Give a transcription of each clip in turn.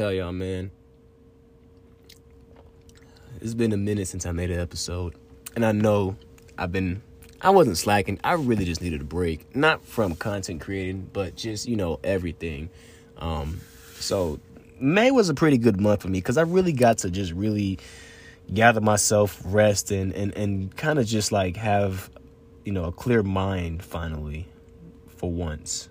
tell y'all, man. It's been a minute since I made an episode. And I know I've been I wasn't slacking. I really just needed a break. Not from content creating, but just, you know, everything. Um so May was a pretty good month for me because I really got to just really gather myself, rest and and, and kind of just like have, you know, a clear mind finally for once.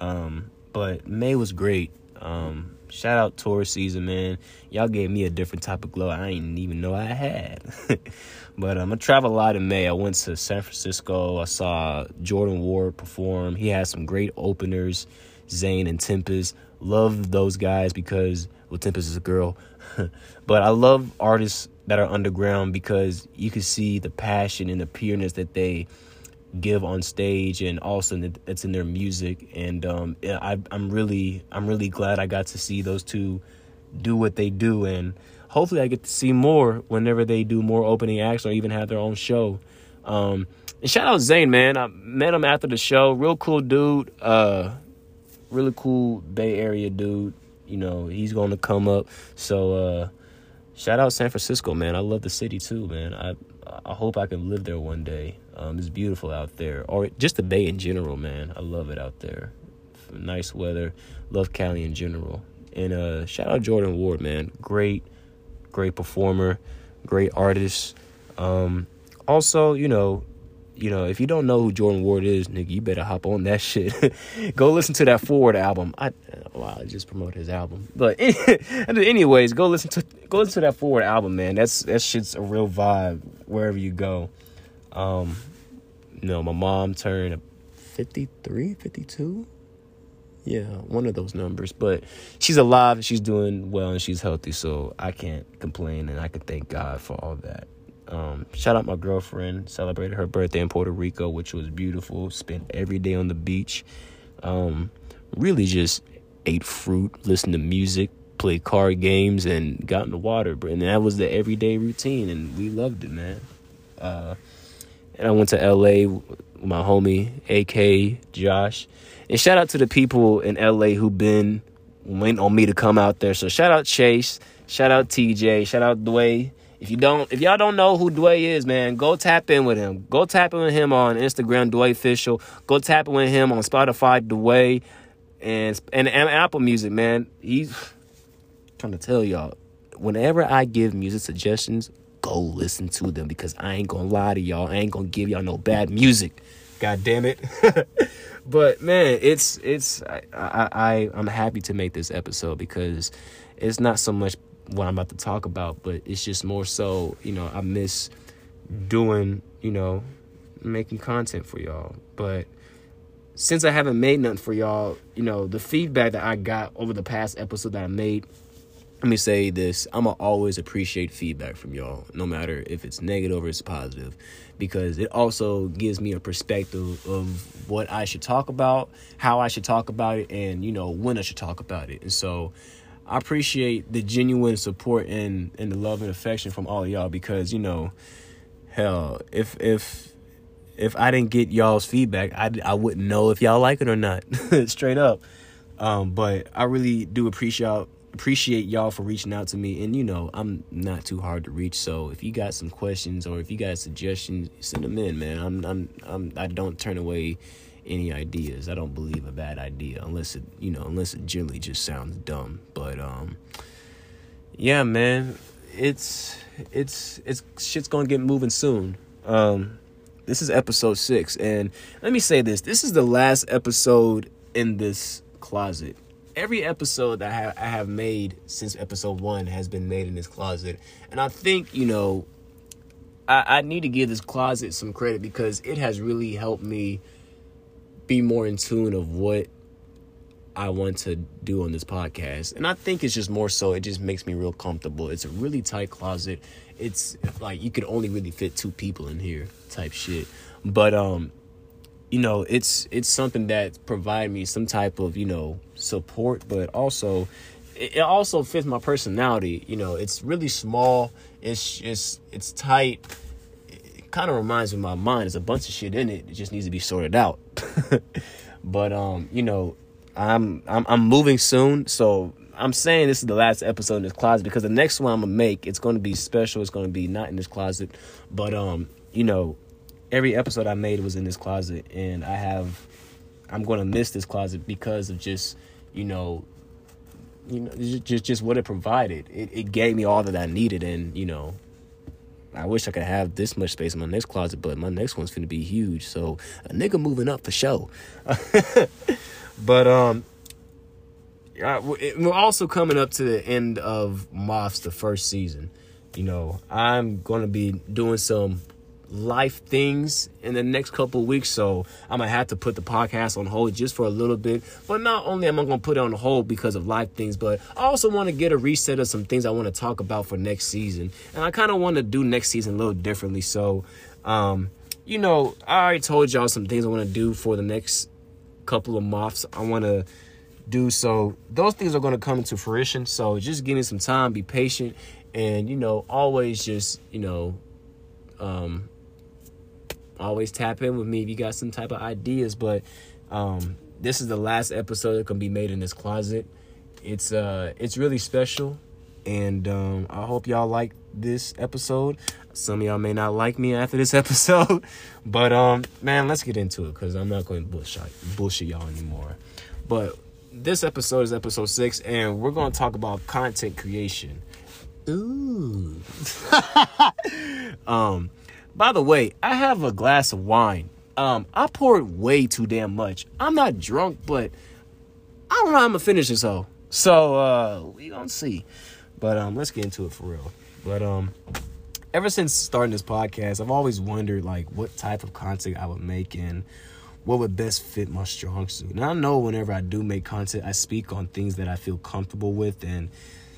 Um, but May was great. Um, shout out tourist season, man. Y'all gave me a different type of glow I didn't even know I had. but um, I travel a lot in May. I went to San Francisco. I saw Jordan Ward perform. He had some great openers. Zayn and Tempest. Love those guys because well, Tempest is a girl. but I love artists that are underground because you can see the passion and the pureness that they give on stage and also it's in their music. And um, I, i'm really i'm really glad i got to see those two do what they do. And hopefully i get to see more whenever they do more opening acts or even have their own show. Um, and shout out Zayn, man. I met him after the show. Real cool dude. Uh, really cool bay area dude. You know he's going to come up. So uh, shout out san francisco man. I love the city too man. I i hope i can live there one day um, it's beautiful out there, or just the bay in general, man. I love it out there. Nice weather. Love Cali in general. And uh, shout out Jordan Ward, man. Great, great performer, great artist. Um, also, you know, you know, if you don't know who Jordan Ward is, nigga, you better hop on that shit. go listen to that Forward album. I wow, I just promote his album. But anyways, go listen to go listen to that Forward album, man. That's that shit's a real vibe wherever you go. Um, you know, my mom turned 53, 52. Yeah, one of those numbers. But she's alive, she's doing well, and she's healthy. So I can't complain, and I can thank God for all that. Um, shout out my girlfriend. Celebrated her birthday in Puerto Rico, which was beautiful. Spent every day on the beach. Um, really just ate fruit, listened to music, played card games, and got in the water. And that was the everyday routine, and we loved it, man. Uh, and I went to LA with my homie AK Josh. And shout out to the people in LA who been waiting on me to come out there. So shout out Chase, shout out TJ, shout out Dway. If you don't, if y'all don't know who Dway is, man, go tap in with him. Go tap in with him on Instagram, Dway Official. Go tap in with him on Spotify, Dway, and and, and Apple Music, man. He's trying to tell y'all. Whenever I give music suggestions, go listen to them because I ain't gonna lie to y'all. I ain't gonna give y'all no bad music. God damn it. but man, it's it's I, I I I'm happy to make this episode because it's not so much what I'm about to talk about, but it's just more so, you know, I miss doing, you know, making content for y'all. But since I haven't made nothing for y'all, you know, the feedback that I got over the past episode that I made let me say this i'm gonna always appreciate feedback from y'all no matter if it's negative or it's positive because it also gives me a perspective of what i should talk about how i should talk about it and you know when i should talk about it. And so i appreciate the genuine support and and the love and affection from all of y'all because you know hell if if if i didn't get y'all's feedback i, I wouldn't know if y'all like it or not straight up. Um, but i really do appreciate appreciate y'all for reaching out to me. And you know i'm not too hard to reach. So if you got some questions or if you got suggestions send them in man. I'm i'm, I'm i don't turn away any ideas. I don't believe a bad idea unless it you know unless it generally just sounds dumb. But um yeah man it's it's it's shit's gonna get moving soon. Um this is episode six. And let me say this. This is the last episode in this closet every episode that I have, I have made since episode one has been made in this closet. And I think, you know, I, I need to give this closet some credit because it has really helped me be more in tune of what I want to do on this podcast. And I think it's just more so, it just makes me real comfortable. It's a really tight closet. It's like you could only really fit two people in here type shit. But um you know, it's it's something that provide me some type of, you know, support, but also it also fits my personality. You know, it's really small. It's just it's tight. It kind of reminds me of my mind. There's a bunch of shit in it. It just needs to be sorted out. but um, you know, I'm I'm I'm moving soon, so I'm saying this is the last episode in this closet because the next one I'm gonna make it's gonna be special. It's gonna be not in this closet, but um, you know, every episode I made was in this closet, and I have I'm going to miss this closet because of just you know you know just just what it provided. It it gave me all that I needed, and you know. I wish I could have this much space in my next closet, but my next one's gonna be huge. So a nigga moving up for show. but um, we're also coming up to the end of Moths, the first season. You know, I'm gonna be doing some life things in the next couple weeks. So i'm gonna have to put the podcast on hold just for a little bit. But not only am i gonna put it on hold because of life things but i also want to get a reset of some things i want to talk about for next season. And i kind of want to do next season a little differently. So um you know i already told y'all some things i want to do for the next couple of months. I want to do so. Those things are going to come into fruition. So just give me some time be patient and you know always just you know um always tap in with me if you got some type of ideas. But um, this is the last episode that can be made in this closet. It's uh, it's really special, and um, I hope y'all like this episode. Some of y'all may not like me after this episode, but um, man, let's get into it because I'm not going to bullshit bullshit y'all anymore. But this episode is episode six, and we're going to talk about content creation. Ooh. um, by the way, I have a glass of wine. Um, I poured way too damn much. I'm not drunk, but I don't know how I'm gonna finish this hoe. So uh we gonna see. But um let's get into it for real. But um ever since starting this podcast, I've always wondered like what type of content I would make and what would best fit my strong suit. And I know whenever I do make content, I speak on things that I feel comfortable with and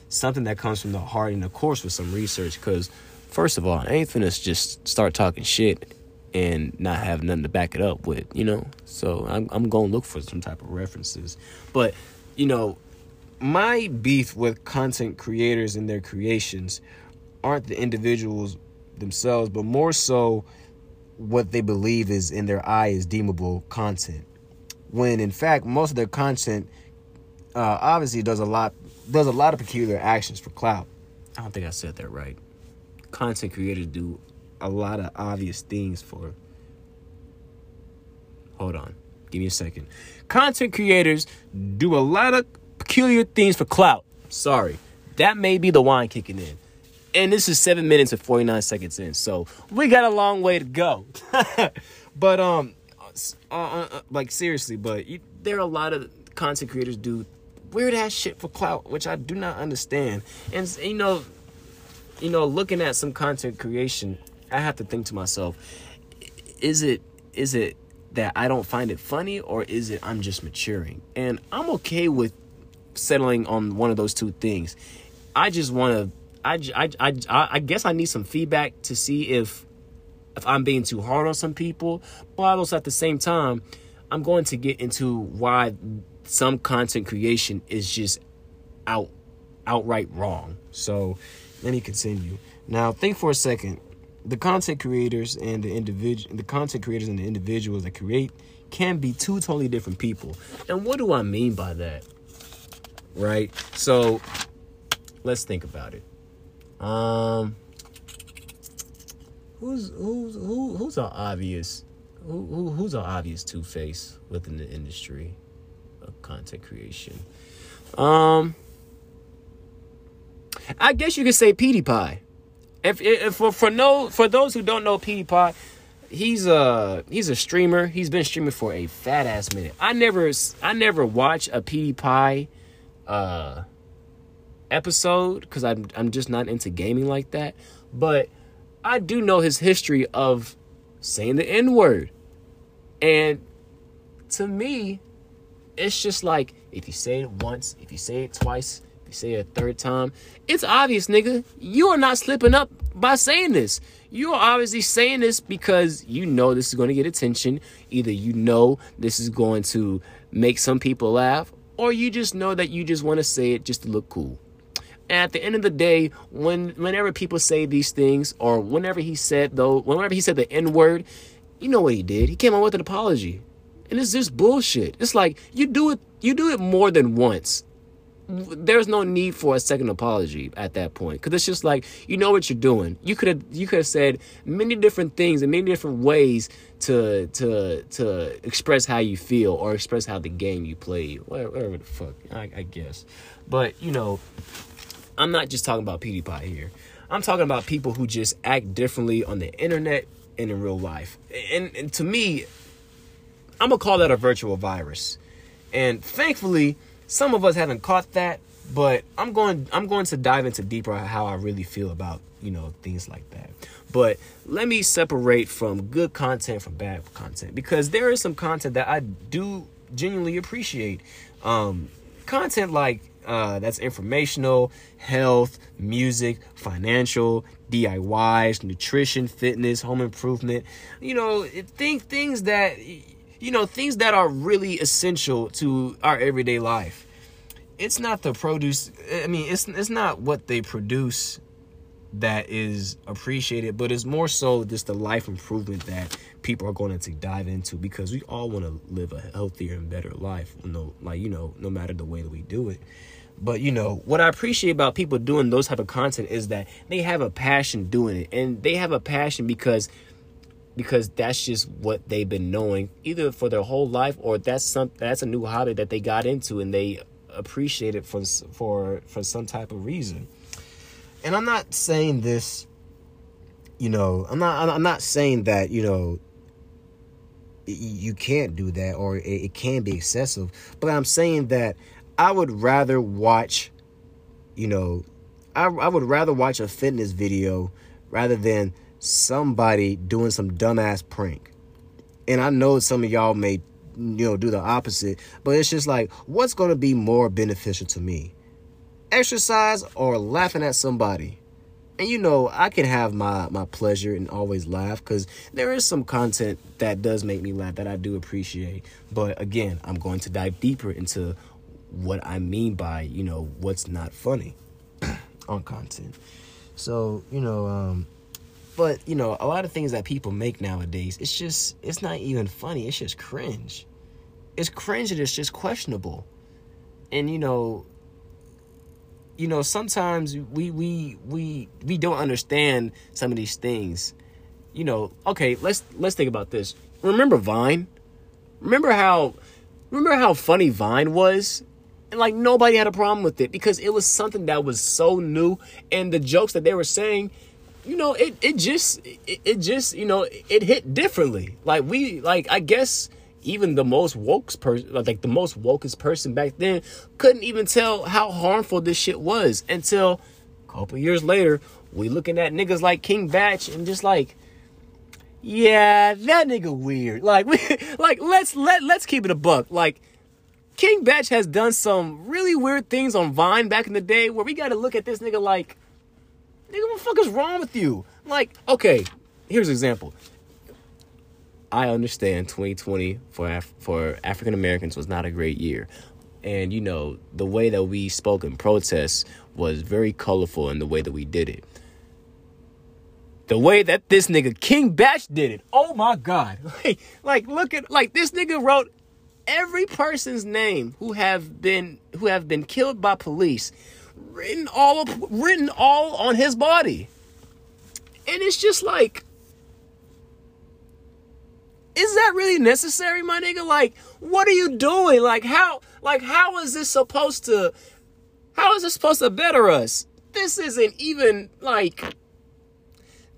something that comes from the heart and of course with some research because first of all, I ain't finna just start talking shit and not have nothing to back it up with, you know? So I'm I'm gonna look for some type of references. But, you know, my beef with content creators and their creations aren't the individuals themselves, but more so what they believe is in their eye is deemable content. When in fact most of their content uh, obviously does a lot does a lot of peculiar actions for clout. I don't think I said that right content creators do a lot of obvious things for. Hold on. Give me a second. Content creators do a lot of peculiar things for clout. Sorry. That may be the wine kicking in. And this is 7 minutes and 49 seconds in. So we got a long way to go. but, um, uh, uh, uh, like, seriously, but you, there are a lot of content creators do weird ass shit for clout, which I do not understand. And, you know, you know, looking at some content creation, I have to think to myself, is it is it that I don't find it funny or is it I'm just maturing? And I'm okay with settling on one of those two things. I just want to I, I, I, I guess I need some feedback to see if if I'm being too hard on some people, but also at the same time, I'm going to get into why some content creation is just out outright wrong. So let me continue. Now, think for a second. The content creators and the individual, the content creators and the individuals that create can be two totally different people. And what do I mean by that? Right? So, let's think about it. Um, who's who's who who's our obvious who, who who's our obvious two face within the industry of content creation? Um, I guess you could say PewDiePie. If, if for for no for those who don't know PewDiePie, he's a he's a streamer. He's been streaming for a fat ass minute. I never I never watch a PewDiePie uh episode because I'm I'm just not into gaming like that. But I do know his history of saying the N word, and to me, it's just like if you say it once, if you say it twice, say it a third time, it's obvious, nigga. You are not slipping up by saying this. You are obviously saying this because you know this is going to get attention. Either you know this is going to make some people laugh, or you just know that you just want to say it just to look cool. And at the end of the day, when whenever people say these things, or whenever he said though, whenever he said the N word, you know what he did? He came out with an apology. And it's just bullshit. It's like you do it you do it more than once. There's no need for a second apology at that point because it's just like you know what you're doing. You could have you could have said many different things and many different ways to to to express how you feel or express how the game you played, whatever, whatever the fuck I, I guess. But you know, I'm not just talking about PewDiePie here. I'm talking about people who just act differently on the internet and in real life. And, and to me, I'm gonna call that a virtual virus. And thankfully, some of us haven't caught that, but I'm going I'm going to dive into deeper how I really feel about, you know, things like that. But let me separate from good content from bad content because there is some content that I do genuinely appreciate. Um, content like uh, that's informational, health, music, financial, DIYs, nutrition, fitness, home improvement. You know, think things that you know, things that are really essential to our everyday life. It's not the produce. I mean, it's it's not what they produce that is appreciated, but it's more so just the life improvement that people are going to dive into because we all want to live a healthier and better life. No, like you know, no matter the way that we do it. But you know what I appreciate about people doing those type of content is that they have a passion doing it, and they have a passion because because that's just what they've been knowing either for their whole life or that's some that's a new hobby that they got into and they appreciate it for for for some type of reason. And I'm not saying this you know, I'm not I'm not saying that, you know, you can't do that or it can be excessive, but I'm saying that I would rather watch you know, I I would rather watch a fitness video rather than somebody doing some dumbass prank. And I know some of y'all may, you know, do the opposite, but it's just like, what's going to be more beneficial to me? Exercise or laughing at somebody? And you know, I can have my my pleasure and always laugh because there is some content that does make me laugh that I do appreciate. But again, I'm going to dive deeper into what I mean by, you know, what's not funny on content. So, you know, um, but you know, a lot of things that people make nowadays, it's just it's not even funny. It's just cringe. It's cringe and it's just questionable. And you know, you know, sometimes we we we we don't understand some of these things. You know, okay, let's let's think about this. Remember Vine? Remember how remember how funny Vine was? And like nobody had a problem with it because it was something that was so new and the jokes that they were saying you know, it it just it, it just you know it hit differently. Like we like I guess even the most woke person, like the most wokest person back then, couldn't even tell how harmful this shit was until a couple years later. We looking at niggas like King Bach and just like, yeah, that nigga weird. Like we like let's let let's keep it a buck. Like King Bach has done some really weird things on Vine back in the day where we got to look at this nigga like Nigga, what the fuck is wrong with you? Like, okay, here's an example. I understand 2020 for Af- for African Americans was not a great year. And you know, the way that we spoke in protests was very colorful in the way that we did it. The way that this nigga King Bach did it. Oh my god. Like, like look at like this nigga wrote every person's name who have been who have been killed by police written all up, written all on his body. And it's just like is that really necessary, my nigga? Like, what are you doing? Like, how, like, how is this supposed to, how is this supposed to better us? This isn't even like,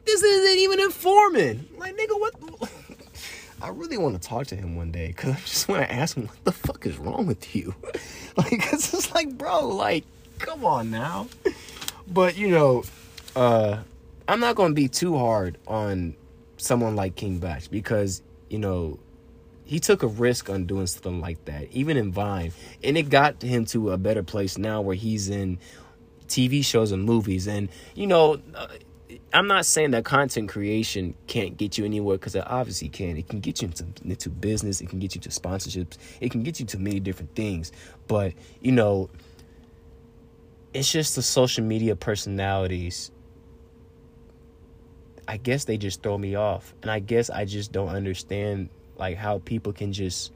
this isn't even informing. Like, nigga, what? I really want to talk to him one day because I just want to ask him what the fuck is wrong with you. like, it's like, bro, like, come on now. But you know, uh, I'm not gonna be too hard on someone like King Bach because you know, he took a risk on doing something like that, even in Vine, and it got him to a better place now where he's in TV shows and movies. And you know, uh, I'm not saying that content creation can't get you anywhere because it obviously can. It can get you into, into business, it can get you to sponsorships, it can get you to many different things. But you know, it's just the social media personalities I guess they just throw me off. And I guess I just don't understand like how people can just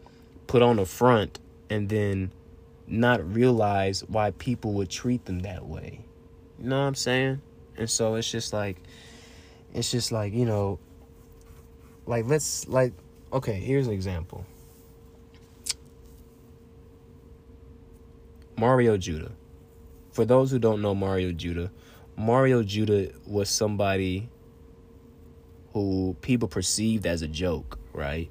put on a front and then not realize why people would treat them that way. You know what I'm saying? And so it's just like it's just like, you know, like let's like okay, here's an example. Mario Judah. For those who don't know Mario Judah, Mario Judah was somebody who people perceived as a joke, right?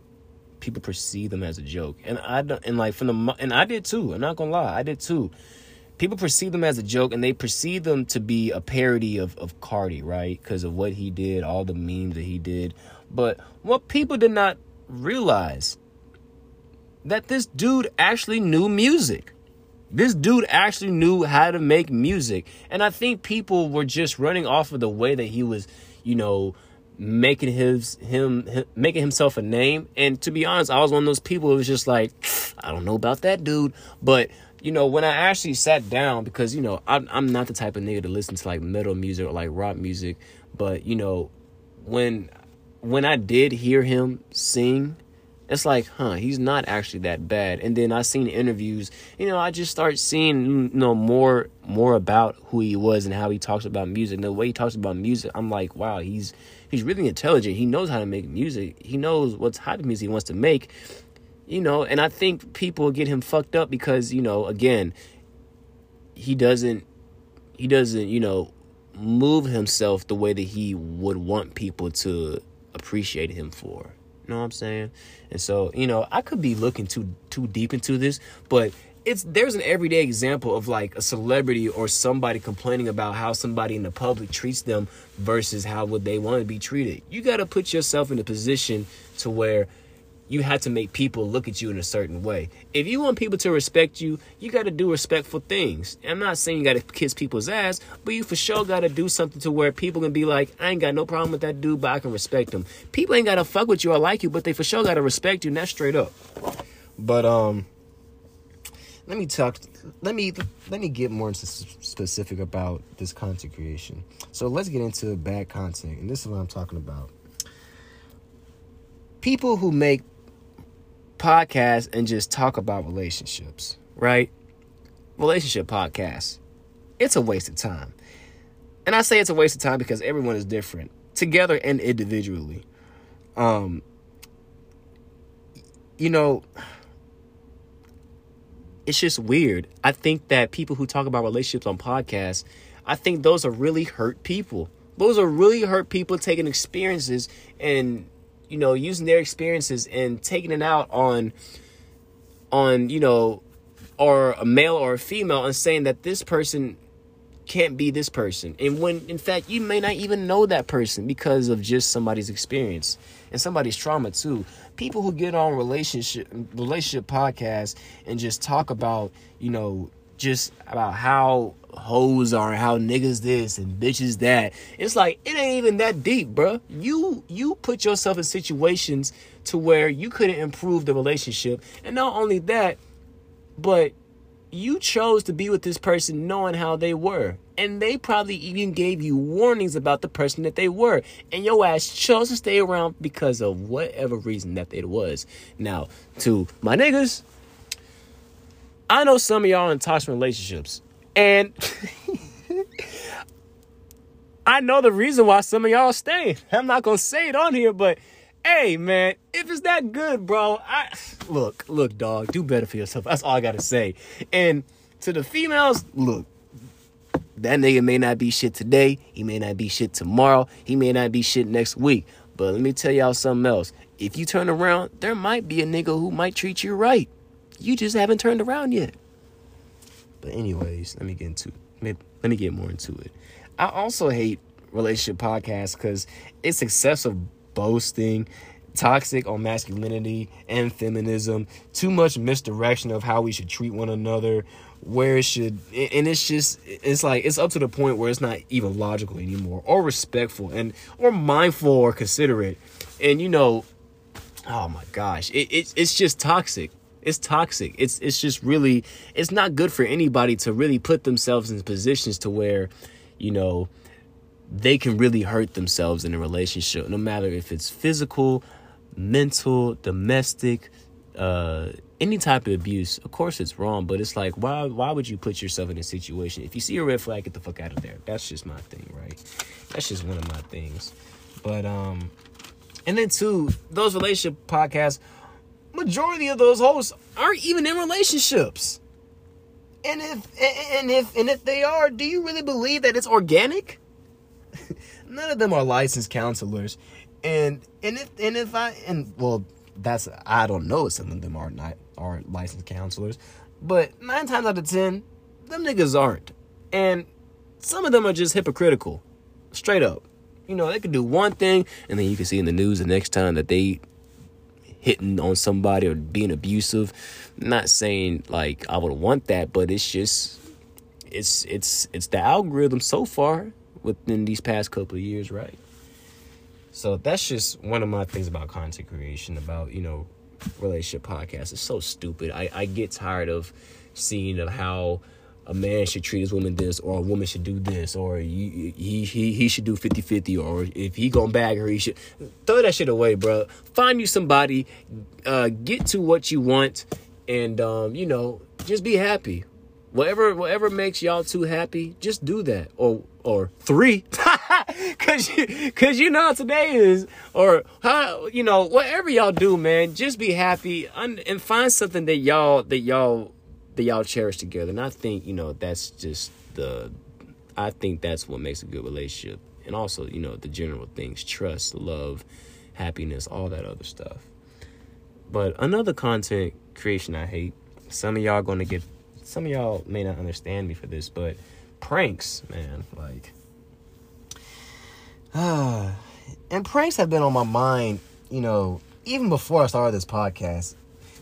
People perceive them as a joke, and I don't, and like from the and I did too. I'm not gonna lie, I did too. People perceive them as a joke, and they perceive them to be a parody of of Carti, right? Because of what he did, all the memes that he did. But what people did not realize that this dude actually knew music. This dude actually knew how to make music. And I think people were just running off of the way that he was, you know, making his him, making himself a name. And to be honest, I was one of those people who was just like, I don't know about that dude. But you know, when I actually sat down, because you know, I'm I'm not the type of nigga to listen to like metal music or like rock music. But you know, when when I did hear him sing, it's like, huh, he's not actually that bad. And then I seen interviews, you know, I just start seeing, you know, more more about who he was and how he talks about music. And the way he talks about music, I'm like, wow, he's he's really intelligent. He knows how to make music. He knows what type of music he wants to make. You know, and I think people get him fucked up because, you know, again, he doesn't he doesn't, you know, move himself the way that he would want people to appreciate him for. Know what I'm saying? And so, you know, I could be looking too too deep into this, but it's there's an everyday example of like a celebrity or somebody complaining about how somebody in the public treats them versus how would they want to be treated. You got to put yourself in a position to where you have to make people look at you in a certain way. If you want people to respect you, you got to do respectful things. I'm not saying you got to kiss people's ass, but you for sure got to do something to where people can be like, I ain't got no problem with that dude, but I can respect him. People ain't got to fuck with you or like you, but they for sure got to respect you, and that's straight up. But um let me talk let me let me get more into specific about this content creation so let's get into bad content and this is what i'm talking about people who make podcasts and just talk about relationships right relationship podcasts it's a waste of time and i say it's a waste of time because everyone is different together and individually um you know it's just weird. I think that people who talk about relationships on podcasts, I think those are really hurt people. Those are really hurt people taking experiences and you know using their experiences and taking it out on on you know or a male or a female and saying that this person can't be this person. And when in fact you may not even know that person because of just somebody's experience and somebody's trauma too. People who get on relationship relationship podcasts and just talk about, you know, just about how hoes are, how niggas this and bitches that. It's like it ain't even that deep, bro. You you put yourself in situations to where you couldn't improve the relationship. And not only that, but you chose to be with this person knowing how they were. And they probably even gave you warnings about the person that they were. And your ass chose to stay around because of whatever reason that it was. Now, to my niggas, I know some of y'all in toxic relationships. And I know the reason why some of y'all staying. I'm not gonna say it on here, but hey, man, if it's that good, bro, I look, look, dog, do better for yourself. That's all I gotta say. And to the females, look, that nigga may not be shit today. He may not be shit tomorrow. He may not be shit next week. But let me tell y'all something else. If you turn around, there might be a nigga who might treat you right. You just haven't turned around yet. But anyways, let me get into let me get more into it. I also hate relationship podcasts because it's excessive boasting, toxic on masculinity and feminism, too much misdirection of how we should treat one another, where it should, and it's just, it's like, it's up to the point where it's not even logical anymore, or respectful, and, or mindful or considerate. And, you know, oh my gosh, it, it it's just toxic. It's toxic. It's it's just really it's not good for anybody to really put themselves in positions to where, you know, they can really hurt themselves in a relationship, no matter if it's physical, mental, domestic, uh, any type of abuse. Of course, it's wrong, but it's like, why? Why would you put yourself in a situation? If you see a red flag, get the fuck out of there. That's just my thing, right? That's just one of my things. But um, and then two, those relationship podcasts, majority of those hosts aren't even in relationships. And if and if and if they are, do you really believe that it's organic? none of them are licensed counselors, and and if and if I and well, that's I don't know. if Some of them are not are licensed counselors, but nine times out of ten, them niggas aren't, and some of them are just hypocritical, straight up. You know, they could do one thing, and then you can see in the news the next time that they hitting on somebody or being abusive. not saying like I would want that, but it's just it's it's it's the algorithm so far within these past couple of years, right? So that's just one of my things about content creation, about, you know, relationship podcasts. It's so stupid. I, I get tired of seeing of how a man should treat his woman this or a woman should do this or he he he, should do 50-50 or if he gonna bag her he should throw that shit away bro find you somebody uh get to what you want and um you know just be happy. Whatever whatever makes y'all two happy just do that. Or or three. Cause you, cause you know today is. Or how you know whatever y'all do man just be happy and find something that y'all that y'all that y'all cherish together. And i think you know that's just the i think that's what makes a good relationship. And also you know the general things trust love happiness all that other stuff. But another content creation i hate some of y'all gonna get some of y'all may not understand me for this, but pranks, man, like uh, and pranks have been on my mind, you know, even before I started this podcast.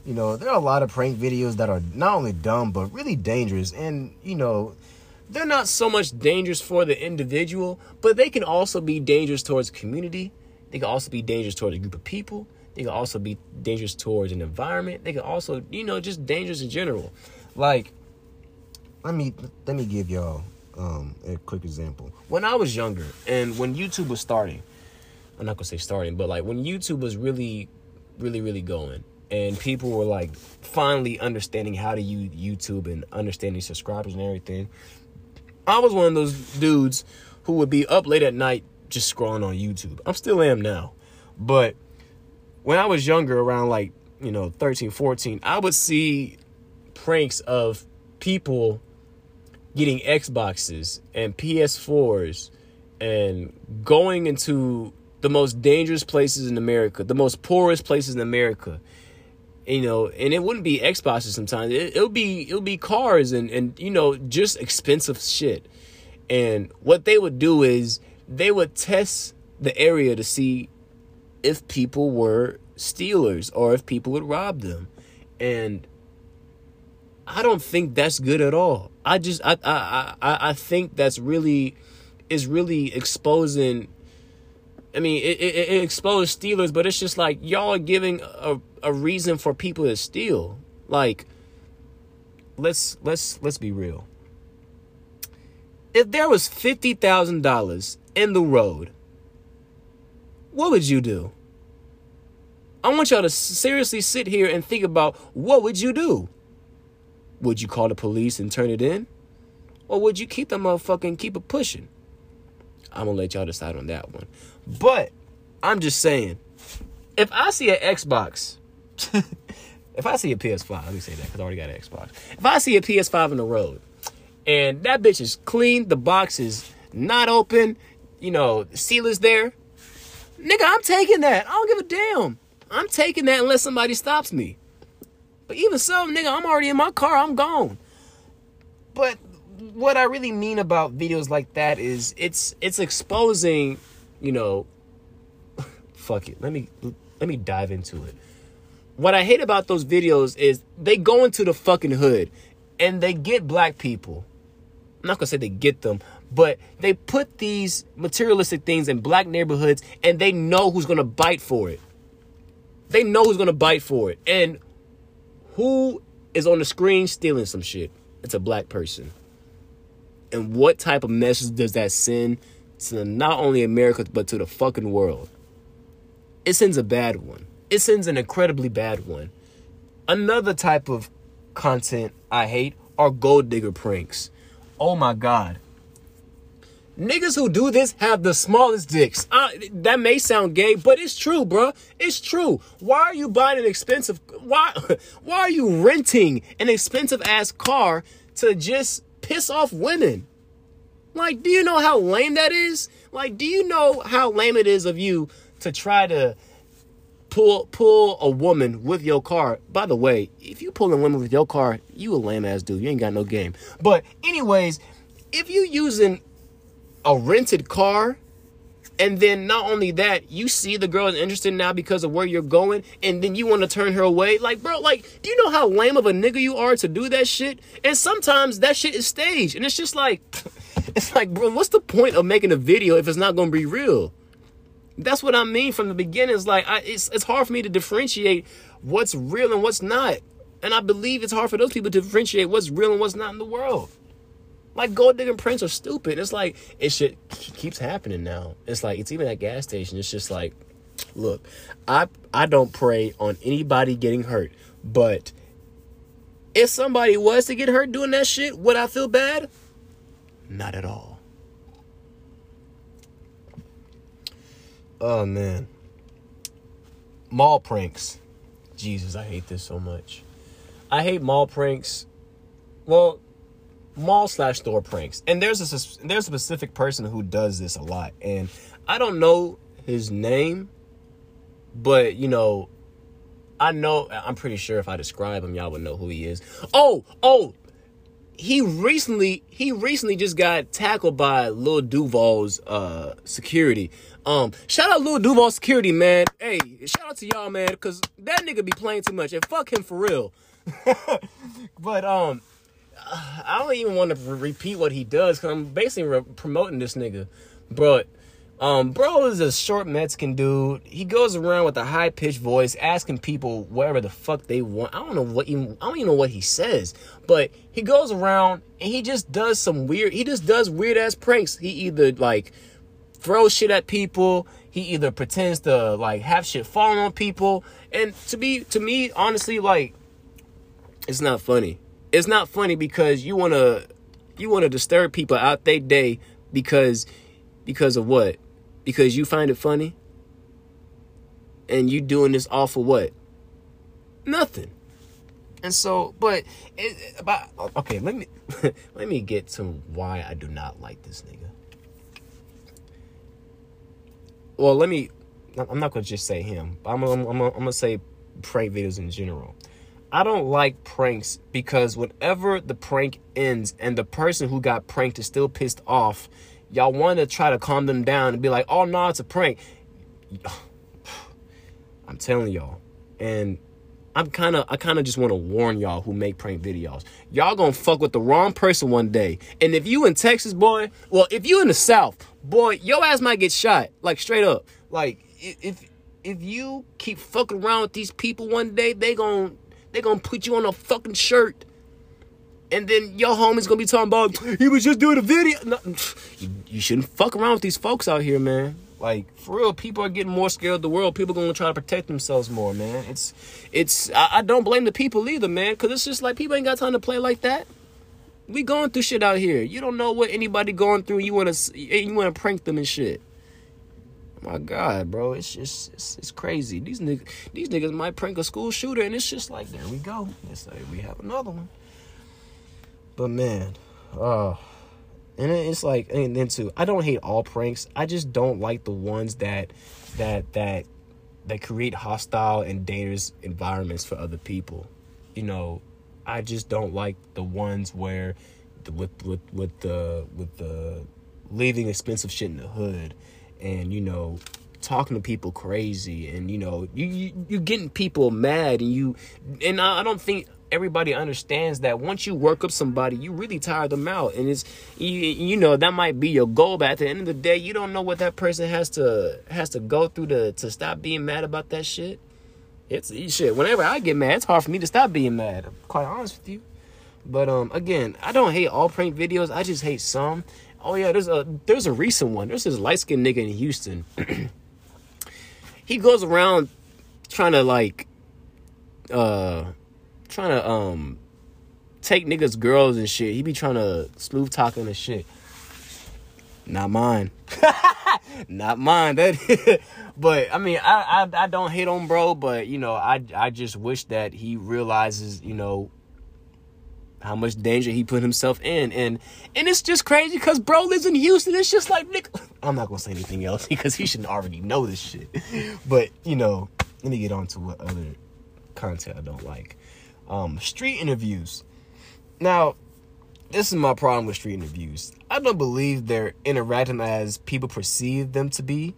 You know, there are a lot of prank videos that are not only dumb but really dangerous and, you know, they're not so much dangerous for the individual, but they can also be dangerous towards community. They can also be dangerous towards a group of people. They can also be dangerous towards an environment. They can also, you know, just dangerous in general. Like, let me let me give y'all um, a quick example. When I was younger, and when YouTube was starting, I'm not gonna say starting, but like when YouTube was really, really, really going, and people were like finally understanding how to use YouTube and understanding subscribers and everything. I was one of those dudes who would be up late at night just scrolling on YouTube. I'm still am now. But when I was younger, around like, you know, 13, 14, I would see pranks of people getting Xboxes and PS4s and going into the most dangerous places in America, the most poorest places in America. You know, and it wouldn't be Xboxes sometimes. It, it'll be it'll be cars and and you know just expensive shit. And what they would do is they would test the area to see if people were stealers or if people would rob them. And I don't think that's good at all. I just I I I, I think that's really is really exposing. I mean, it, it, it exposed stealers, but it's just like y'all are giving a, a reason for people to steal. Like, let's let's let's be real. If there was fifty thousand dollars in the road, what would you do? I want y'all to seriously sit here and think about what would you do. Would you call the police and turn it in? Or would you keep the motherfucking keep it pushing? I'm gonna let y'all decide on that one. But I'm just saying, if I see an Xbox, if I see a PS5, let me say that because I already got an Xbox. If I see a PS5 in the road and that bitch is clean, the box is not open, you know, the seal is there, nigga, I'm taking that. I don't give a damn. I'm taking that unless somebody stops me. But even so, nigga, I'm already in my car. I'm gone. But what I really mean about videos like that is it's it's exposing, you know, fuck it. Let me let me dive into it. What I hate about those videos is they go into the fucking hood and they get black people. I'm not gonna say they get them, but they put these materialistic things in black neighborhoods and they know who's gonna bite for it. They know who's gonna bite for it. And who is on the screen stealing some shit? It's a black person. And what type of message does that send to not only America, but to the fucking world? It sends a bad one. It sends an incredibly bad one. Another type of content I hate are gold digger pranks. Oh my god. Niggas who do this have the smallest dicks. Uh, that may sound gay, but it's true, bro. It's true. Why are you buying an expensive? Why? Why are you renting an expensive ass car to just piss off women? Like, do you know how lame that is? Like, do you know how lame it is of you to try to pull pull a woman with your car? By the way, if you pull a woman with your car, you a lame ass dude. You ain't got no game. But anyways, if you using a rented car and then not only that, you see the girl is interested now because of where you're going, and then you want to turn her away. Like, bro, like, do you know how lame of a nigga you are to do that shit? And sometimes that shit is staged, and it's just like, it's like, bro, what's the point of making a video if it's not gonna be real? That's what I mean from the beginning. It's like, I, it's it's hard for me to differentiate what's real and what's not, and I believe it's hard for those people to differentiate what's real and what's not in the world. Like gold digging prints are stupid. It's like it shit keeps happening now. It's like it's even at gas station. It's just like, look, I I don't prey on anybody getting hurt, but if somebody was to get hurt doing that shit, would I feel bad? Not at all. Oh man. Mall pranks. Jesus, I hate this so much. I hate mall pranks. Well, mall slash store pranks. And there's a there's a specific person who does this a lot, and I don't know his name, but you know, I know I'm pretty sure if I describe him, y'all would know who he is. Oh, oh, he recently he recently just got tackled by Lil Duval's uh security. Um, shout out Lil Duval security, man. Hey, shout out to y'all, man, because that nigga be playing too much, and fuck him for real. but um, I don't even want to repeat what he does because I'm basically re- promoting this nigga. But, um, bro is a short Mexican dude. He goes around with a high pitched voice, asking people whatever the fuck they want. I don't know what even I don't even know what he says, but he goes around and he just does some weird. He just does weird ass pranks. He either like throws shit at people. He either pretends to like have shit falling on people, and to be to me, honestly, like it's not funny it's not funny because you want to you want to disturb people out their day because because of what? Because you find it funny? And you doing this all for what? Nothing. And so, but it, about okay, let me let me get to why I do not like this nigga. Well, let me. I'm not gonna just say him. I'm I'm, I'm, I'm gonna say prank videos in general. I don't like pranks because whenever the prank ends and the person who got pranked is still pissed off, y'all want to try to calm them down and be like, "Oh no, it's a prank." I'm telling y'all, and I'm kind of I kind of just want to warn y'all who make prank videos. Y'all gonna fuck with the wrong person one day. And if you in Texas, boy, well, if you in the South, boy, your ass might get shot. Like straight up. Like if if you keep fucking around with these people one day, they gonna they're gonna put you on a fucking shirt. And then your homie's gonna be talking about he was just doing a video. No, you, you shouldn't fuck around with these folks out here, man. Like for real, people are getting more scared of the world. People are gonna try to protect themselves more, man. It's it's I, I don't blame the people either, man, because it's just like people ain't got time to play like that. We going through shit out here. You don't know what anybody going through. You wanna eh, you wanna prank them and shit. My God, bro, it's just it's, it's crazy. These niggas these niggas might prank a school shooter, and it's just like there we go. We have another one. But man, oh, and it's like and then too. I don't hate all pranks. I just don't like the ones that that that that create hostile and dangerous environments for other people. You know, I just don't like the ones where the, with with with the with the leaving expensive shit in the hood and you know talking to people crazy and you know you, you you're getting people mad and you and I, I don't think everybody understands that once you work up somebody, you really tire them out, and it's you, you know that might be your goal, but at the end of the day, you don't know what that person has to has to go through to to stop being mad about that shit. It's shit. Whenever I get mad, it's hard for me to stop being mad. I'm quite honest with you. But um, again, I don't hate all prank videos. I just hate some. Oh yeah, there's a there's a recent one. There's this light skinned nigga in Houston. he goes around trying to like uh trying to um take niggas girls and shit. He be trying to smooth talking and shit. Not mine. Not mine. That but I mean I, I I don't hate on bro, but you know, I I just wish that he realizes, you know, how much danger he put himself in and and it's just crazy because bro lives in houston it's just like nick i'm not gonna say anything else because he should already know this shit but you know let me get on to what other content i don't like um street interviews. Now this is my problem with street interviews. I don't believe they're interacting as people perceive them to be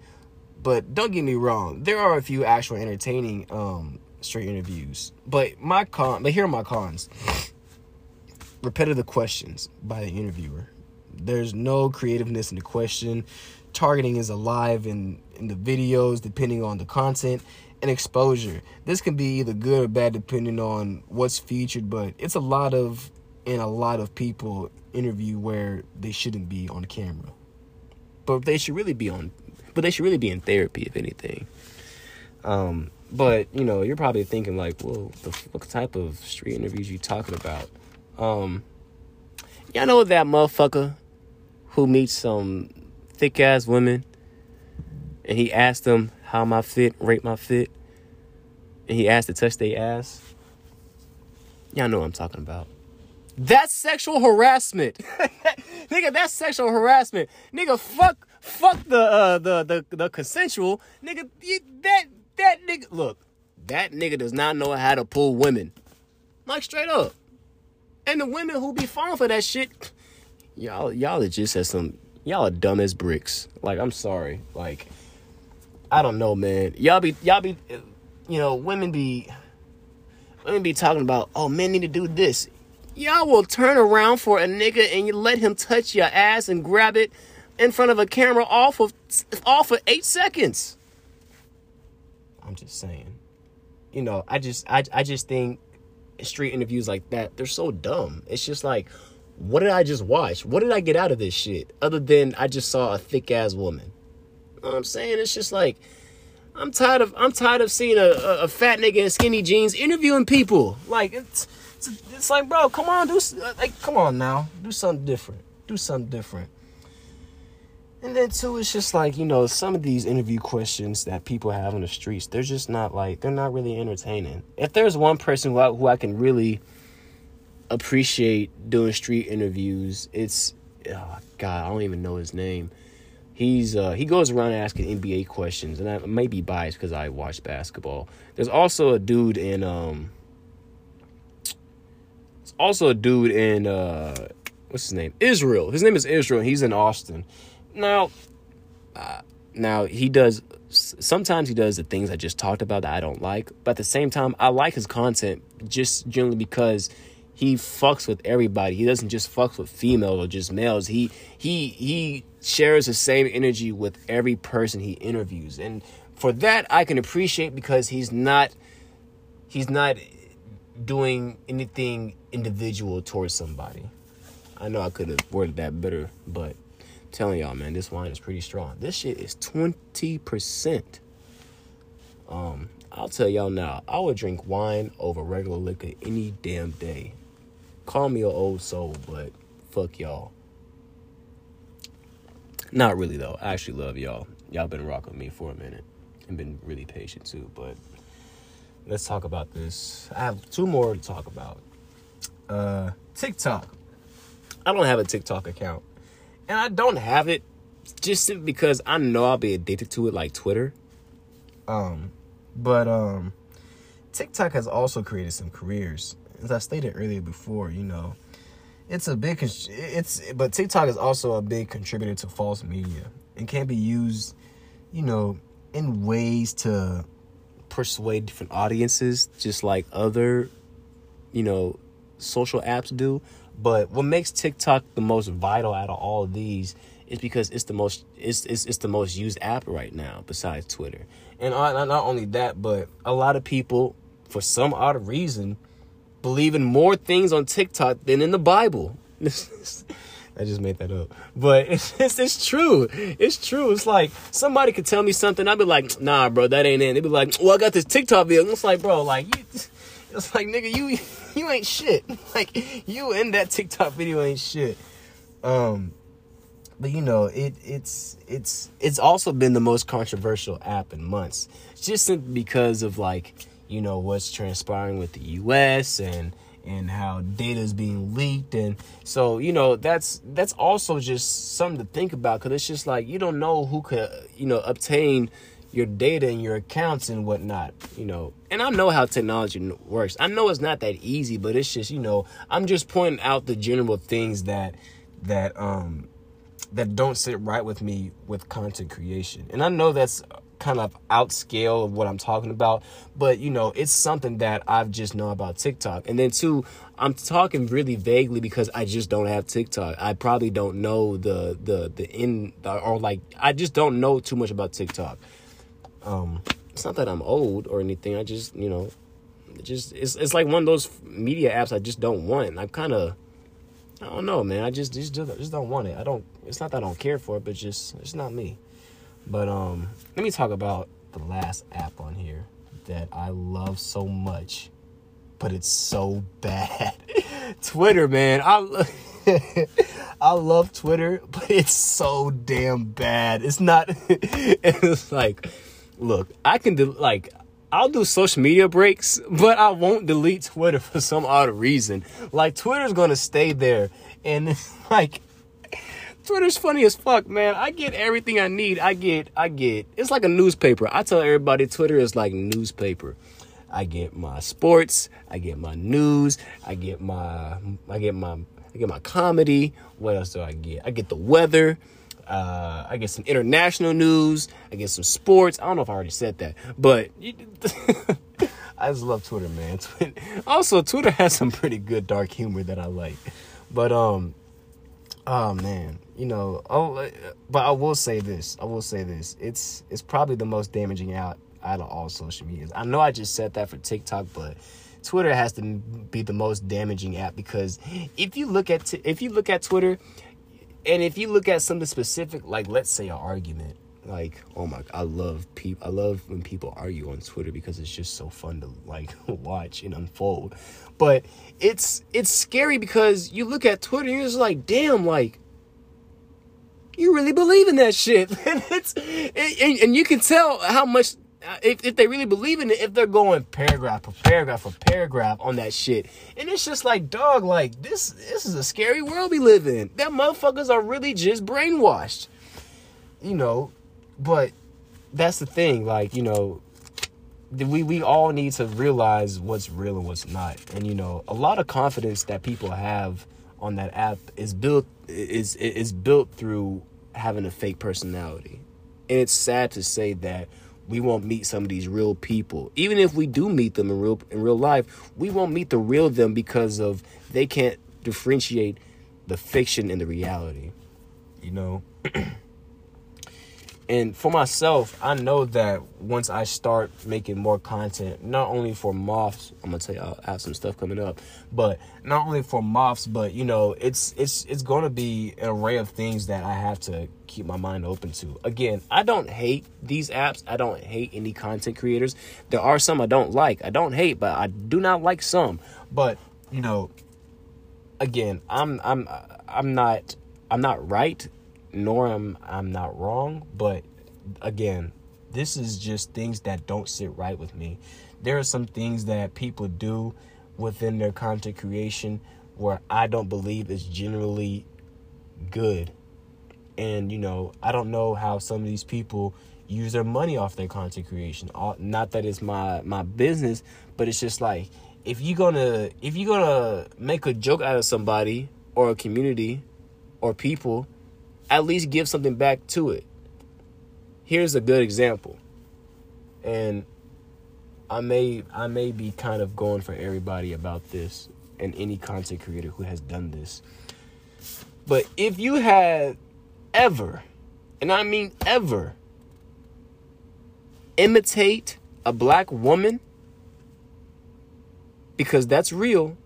but don't get me wrong there are a few actual entertaining um street interviews. But my con but here are my cons. Repetitive questions by the interviewer. There's no creativeness in the question. Targeting is alive in, in the videos depending on the content and exposure. This can be either good or bad depending on what's featured, but it's a lot of and a lot of people interview where they shouldn't be on camera. But they should really be on but they should really be in therapy if anything. Um, but you know, you're probably thinking like, well, the, what type of street interviews you talking about? Um, y'all know that motherfucker who meets some thick ass women and he asked them how my fit, rate my fit, and he asked to touch their ass. Y'all know what I'm talking about. That's sexual harassment. nigga, that's sexual harassment. Nigga, fuck fuck the uh the the, the consensual. Nigga, that that nigga look, that nigga does not know how to pull women. Like straight up. And the women who be falling for that shit, y'all, y'all are just as some, y'all are dumb as bricks. Like, I'm sorry. Like, I don't know, man. Y'all be, y'all be, you know, women be, women be talking about, oh, men need to do this. Y'all will turn around for a nigga and you let him touch your ass and grab it in front of a camera all for, all for eight seconds. I'm just saying. You know, I just, I, I just think street interviews like that, they're so dumb. It's just like, what did I just watch? What did I get out of this shit? Other than I just saw a thick ass woman. What I'm saying? It's just like I'm tired of I'm tired of seeing a, a, a fat nigga in skinny jeans interviewing people. Like it's, it's it's like, bro, come on, do uh, like come on now, do something different. Do something different. And then too, it's just like you know some of these interview questions that people have on the streets. They're just not like they're not really entertaining. If there's one person who I, who I can really appreciate doing street interviews, it's oh God, I don't even know his name. He's uh, he goes around asking NBA questions, and I may be biased because I watch basketball. There's also a dude in um, it's also a dude in uh, what's his name? Israel. His name is Israel. He's in Austin now, uh, now he does. Sometimes he does the things I just talked about that I don't like, but at the same time, I like his content just generally because he fucks with everybody. He doesn't just fuck with females or just males. He he he shares the same energy with every person he interviews, and for that I can appreciate because he's not he's not doing anything individual towards somebody. I know I could have worded that better, but telling y'all, man, this wine is pretty strong. This shit is 20%. Um, I'll tell y'all now, I would drink wine over regular liquor any damn day. Call me an old soul, but fuck y'all. Not really though. I actually love y'all. Y'all been rocking me for a minute and been really patient too. But let's talk about this. I have two more to talk about. Uh, TikTok. I don't have a TikTok account, and I don't have it just because I know I'll be addicted to it like Twitter. Um, but um, TikTok has also created some careers. As I stated earlier before, you know, it's a big it's but TikTok is also a big contributor to false media and can be used, you know, in ways to persuade different audiences just like other you know social apps do but what makes TikTok the most vital out of all of these is because it's the most it's it's, it's the most used app right now besides Twitter. And uh, not, not only that, but a lot of people for some odd reason believe in more things on TikTok than in the Bible. I just made that up. But it's, it's, it's true. It's true. It's like somebody could tell me something. I'd be like, nah, bro, that ain't it. They'd be like, well, I got this TikTok video. It's like, bro, like, you, it's like, nigga, you, you ain't shit. Like, you in that TikTok video ain't shit. Um, but you know, it, it's, it's, it's also been the most controversial app in months. Just because of like, you know, what's transpiring with the U.S. and, and how data is being leaked. And so you know that's that's also just something to think about because it's just like you don't know who could you know obtain your data and your accounts and whatnot you know. And i know how technology works. I know it's not that easy but it's just you know i'm just pointing out the general things that that um that don't sit right with me with content creation. And i know that's kind of outscale of what I'm talking about, but you know, it's something that I've just know about TikTok. And then two, I'm talking really vaguely because I just don't have TikTok. I probably don't know the the the in or like I just don't know too much about TikTok. Um, it's not that I'm old or anything. I just you know, it just it's it's like one of those media apps I just don't want. I'm kind of I don't know, man. I just just just don't want it. I don't. It's not that I don't care for it, but just it's not me. But um, let me talk about the last app on here that I love so much, but it's so bad. Twitter, man. I I love Twitter, but it's so damn bad. It's not. it's like, look, I can do like. I'll do social media breaks, but I won't delete Twitter for some odd reason. Like Twitter's gonna stay there, and like Twitter's funny as fuck, man. I get everything I need. I get, I get. It's like a newspaper. I tell everybody Twitter is like newspaper. I get my sports. I get my news. I get my, I get my, I get my comedy. What else do I get? I get the weather. Uh, I get some international news. I get some sports. I don't know if I already said that, but I just love Twitter, man. Also, Twitter has some pretty good dark humor that I like. But um, oh man, you know, oh, but I will say this. I will say this. It's it's probably the most damaging out out of all social medias. I know I just said that for TikTok, but Twitter has to be the most damaging app because if you look at t- if you look at Twitter, and if you look at something specific, like let's say an argument, like oh my, I love people. I love when people argue on Twitter because it's just so fun to like watch and unfold. But it's it's scary because you look at Twitter and you're just like, damn, like you really believe in that shit. and it's and, and you can tell how much uh, if, if they really believe in it, if they're going paragraph for paragraph for paragraph on that shit. And it's just like, dog, like this this is a scary world we live in. That motherfuckers are really just brainwashed. You know, but that's the thing, like, you know, we we all need to realize what's real and what's not. And you know, a lot of confidence that people have on that app is built is is built through having a fake personality. And it's sad to say that we won't meet some of these real people. Even if we do meet them in real in real life, we won't meet the real them because of they can't differentiate the fiction and the reality. You know? and for myself, I know that once I start making more content, not only for moths, I'm gonna tell you I have some stuff coming up, but not only for moths, but you know, it's it's it's gonna be an array of things that I have to keep my mind open to. Again, I don't hate these apps. I don't hate any content creators. There are some I don't like. I don't hate, but I do not like some. But you know, again, I'm I'm I'm not I'm not right, nor am I'm not wrong, but again, this is just things that don't sit right with me. There are some things that people do within their content creation where I don't believe is generally good. And you know, I don't know how some of these people use their money off their content creation. Not that it's my my business, but it's just like if you're gonna if you're gonna make a joke out of somebody or a community or people, at least give something back to it. Here's a good example. And I may I may be kind of going for everybody about this and any content creator who has done this. But if you had ever, and I mean ever, imitate a black woman because that's real.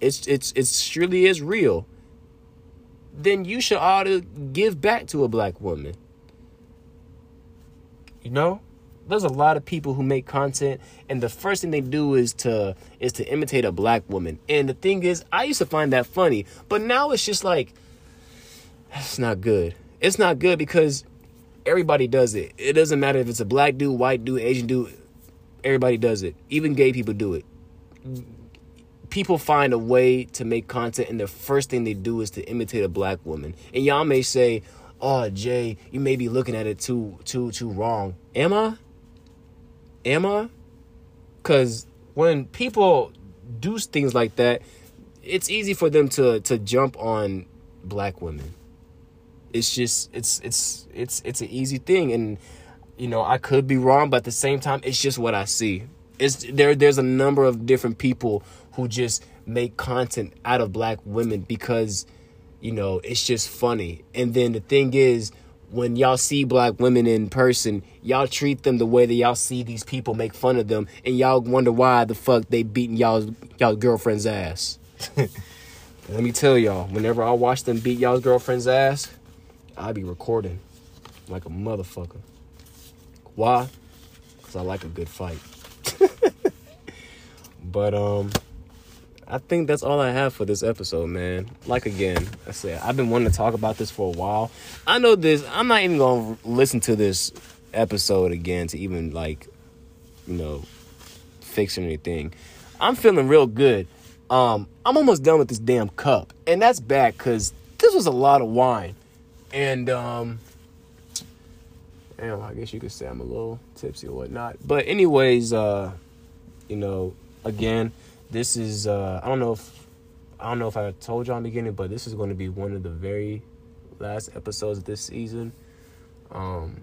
It's it's it surely is real. Then you should ought to give back to a black woman. You know? There's a lot of people who make content and the first thing they do is to is to imitate a black woman. And the thing is, I used to find that funny, but now it's just like it's not good. It's not good because everybody does it. It doesn't matter if it's a black dude, white dude, Asian dude, everybody does it. Even gay people do it people find a way to make content and the first thing they do is to imitate a black woman. And y'all may say, "Oh, Jay, you may be looking at it too too too wrong." Am I? Am I? Cuz when people do things like that, it's easy for them to to jump on black women. It's just it's it's it's it's an easy thing and you know, I could be wrong, but at the same time, it's just what I see. It's there. There's a number of different people who just make content out of black women because, you know, it's just funny. And then the thing is, when y'all see black women in person, y'all treat them the way that y'all see these people make fun of them, and y'all wonder why the fuck they beating y'all's y'all girlfriend's ass. Let me tell y'all, whenever I watch them beat y'all's girlfriend's ass, I be recording like a motherfucker. Why? Cause I like a good fight. but um I think that's all I have for this episode, man. Like again, I said I've been wanting to talk about this for a while. I know this. I'm not even gonna listen to this episode again to even like, you know, fix anything. I'm feeling real good. Um, I'm almost done with this damn cup, and that's bad because this was a lot of wine, and um, damn, I guess you could say I'm a little tipsy or whatnot. But anyways, uh, you know, again, this is uh, I don't know if I don't know if I told y'all in the beginning, but this is going to be one of the very last episodes of this season. Um,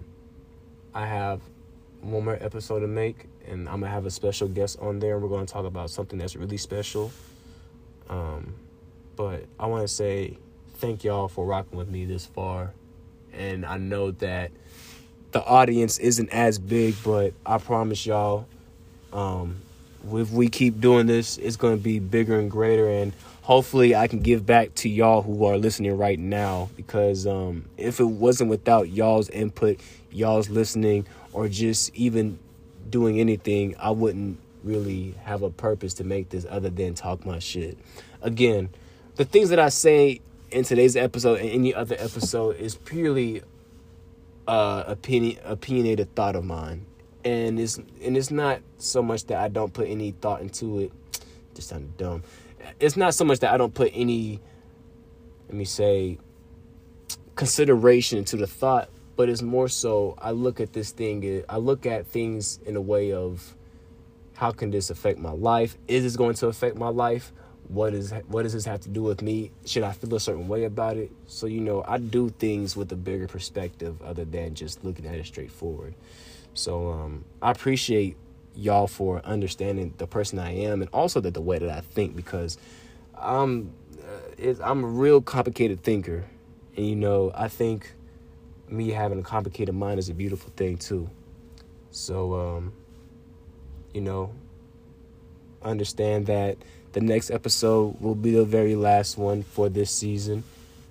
I have one more episode to make, and I'm gonna have a special guest on there, and we're gonna talk about something that's really special. Um, but I want to say thank y'all for rocking with me this far, and I know that the audience isn't as big, but I promise y'all, um, if we keep doing this, it's going to be bigger and greater. And hopefully, I can give back to y'all who are listening right now. Because um, if it wasn't without y'all's input, y'all's listening, or just even doing anything, I wouldn't really have a purpose to make this other than talk my shit. Again, the things that I say in today's episode and any other episode is purely uh opinion opinionated thought of mine and it's and it's not so much that I don't put any thought into it. Just sounded dumb. It's not so much that I don't put any, let me say, consideration into the thought, but it's more so I look at this thing. I look at things in a way of, how can this affect my life? Is this going to affect my life? What is what does this have to do with me? Should I feel a certain way about it? So you know, I do things with a bigger perspective other than just looking at it straightforward. So um, I appreciate y'all for understanding the person I am and also that the way that I think because I'm uh, I'm a real complicated thinker, and you know I think me having a complicated mind is a beautiful thing too. So um, you know, understand that the next episode will be the very last one for this season.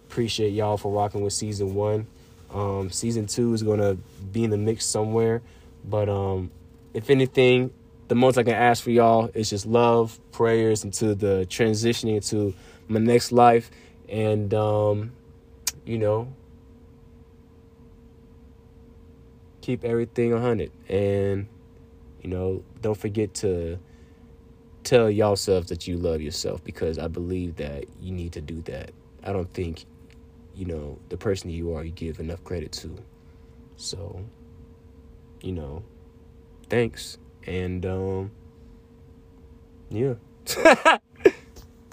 Appreciate y'all for rocking with season one. Um, season two is gonna be in the mix somewhere, but um, if anything, the most I can ask for y'all is just love, prayers into the transitioning into my next life, and um, you know, keep everything 100 and you know don't forget to tell yourself that you love yourself because i believe that you need to do that. I don't think you know the person you are you give enough credit to. So you know thanks. And um yeah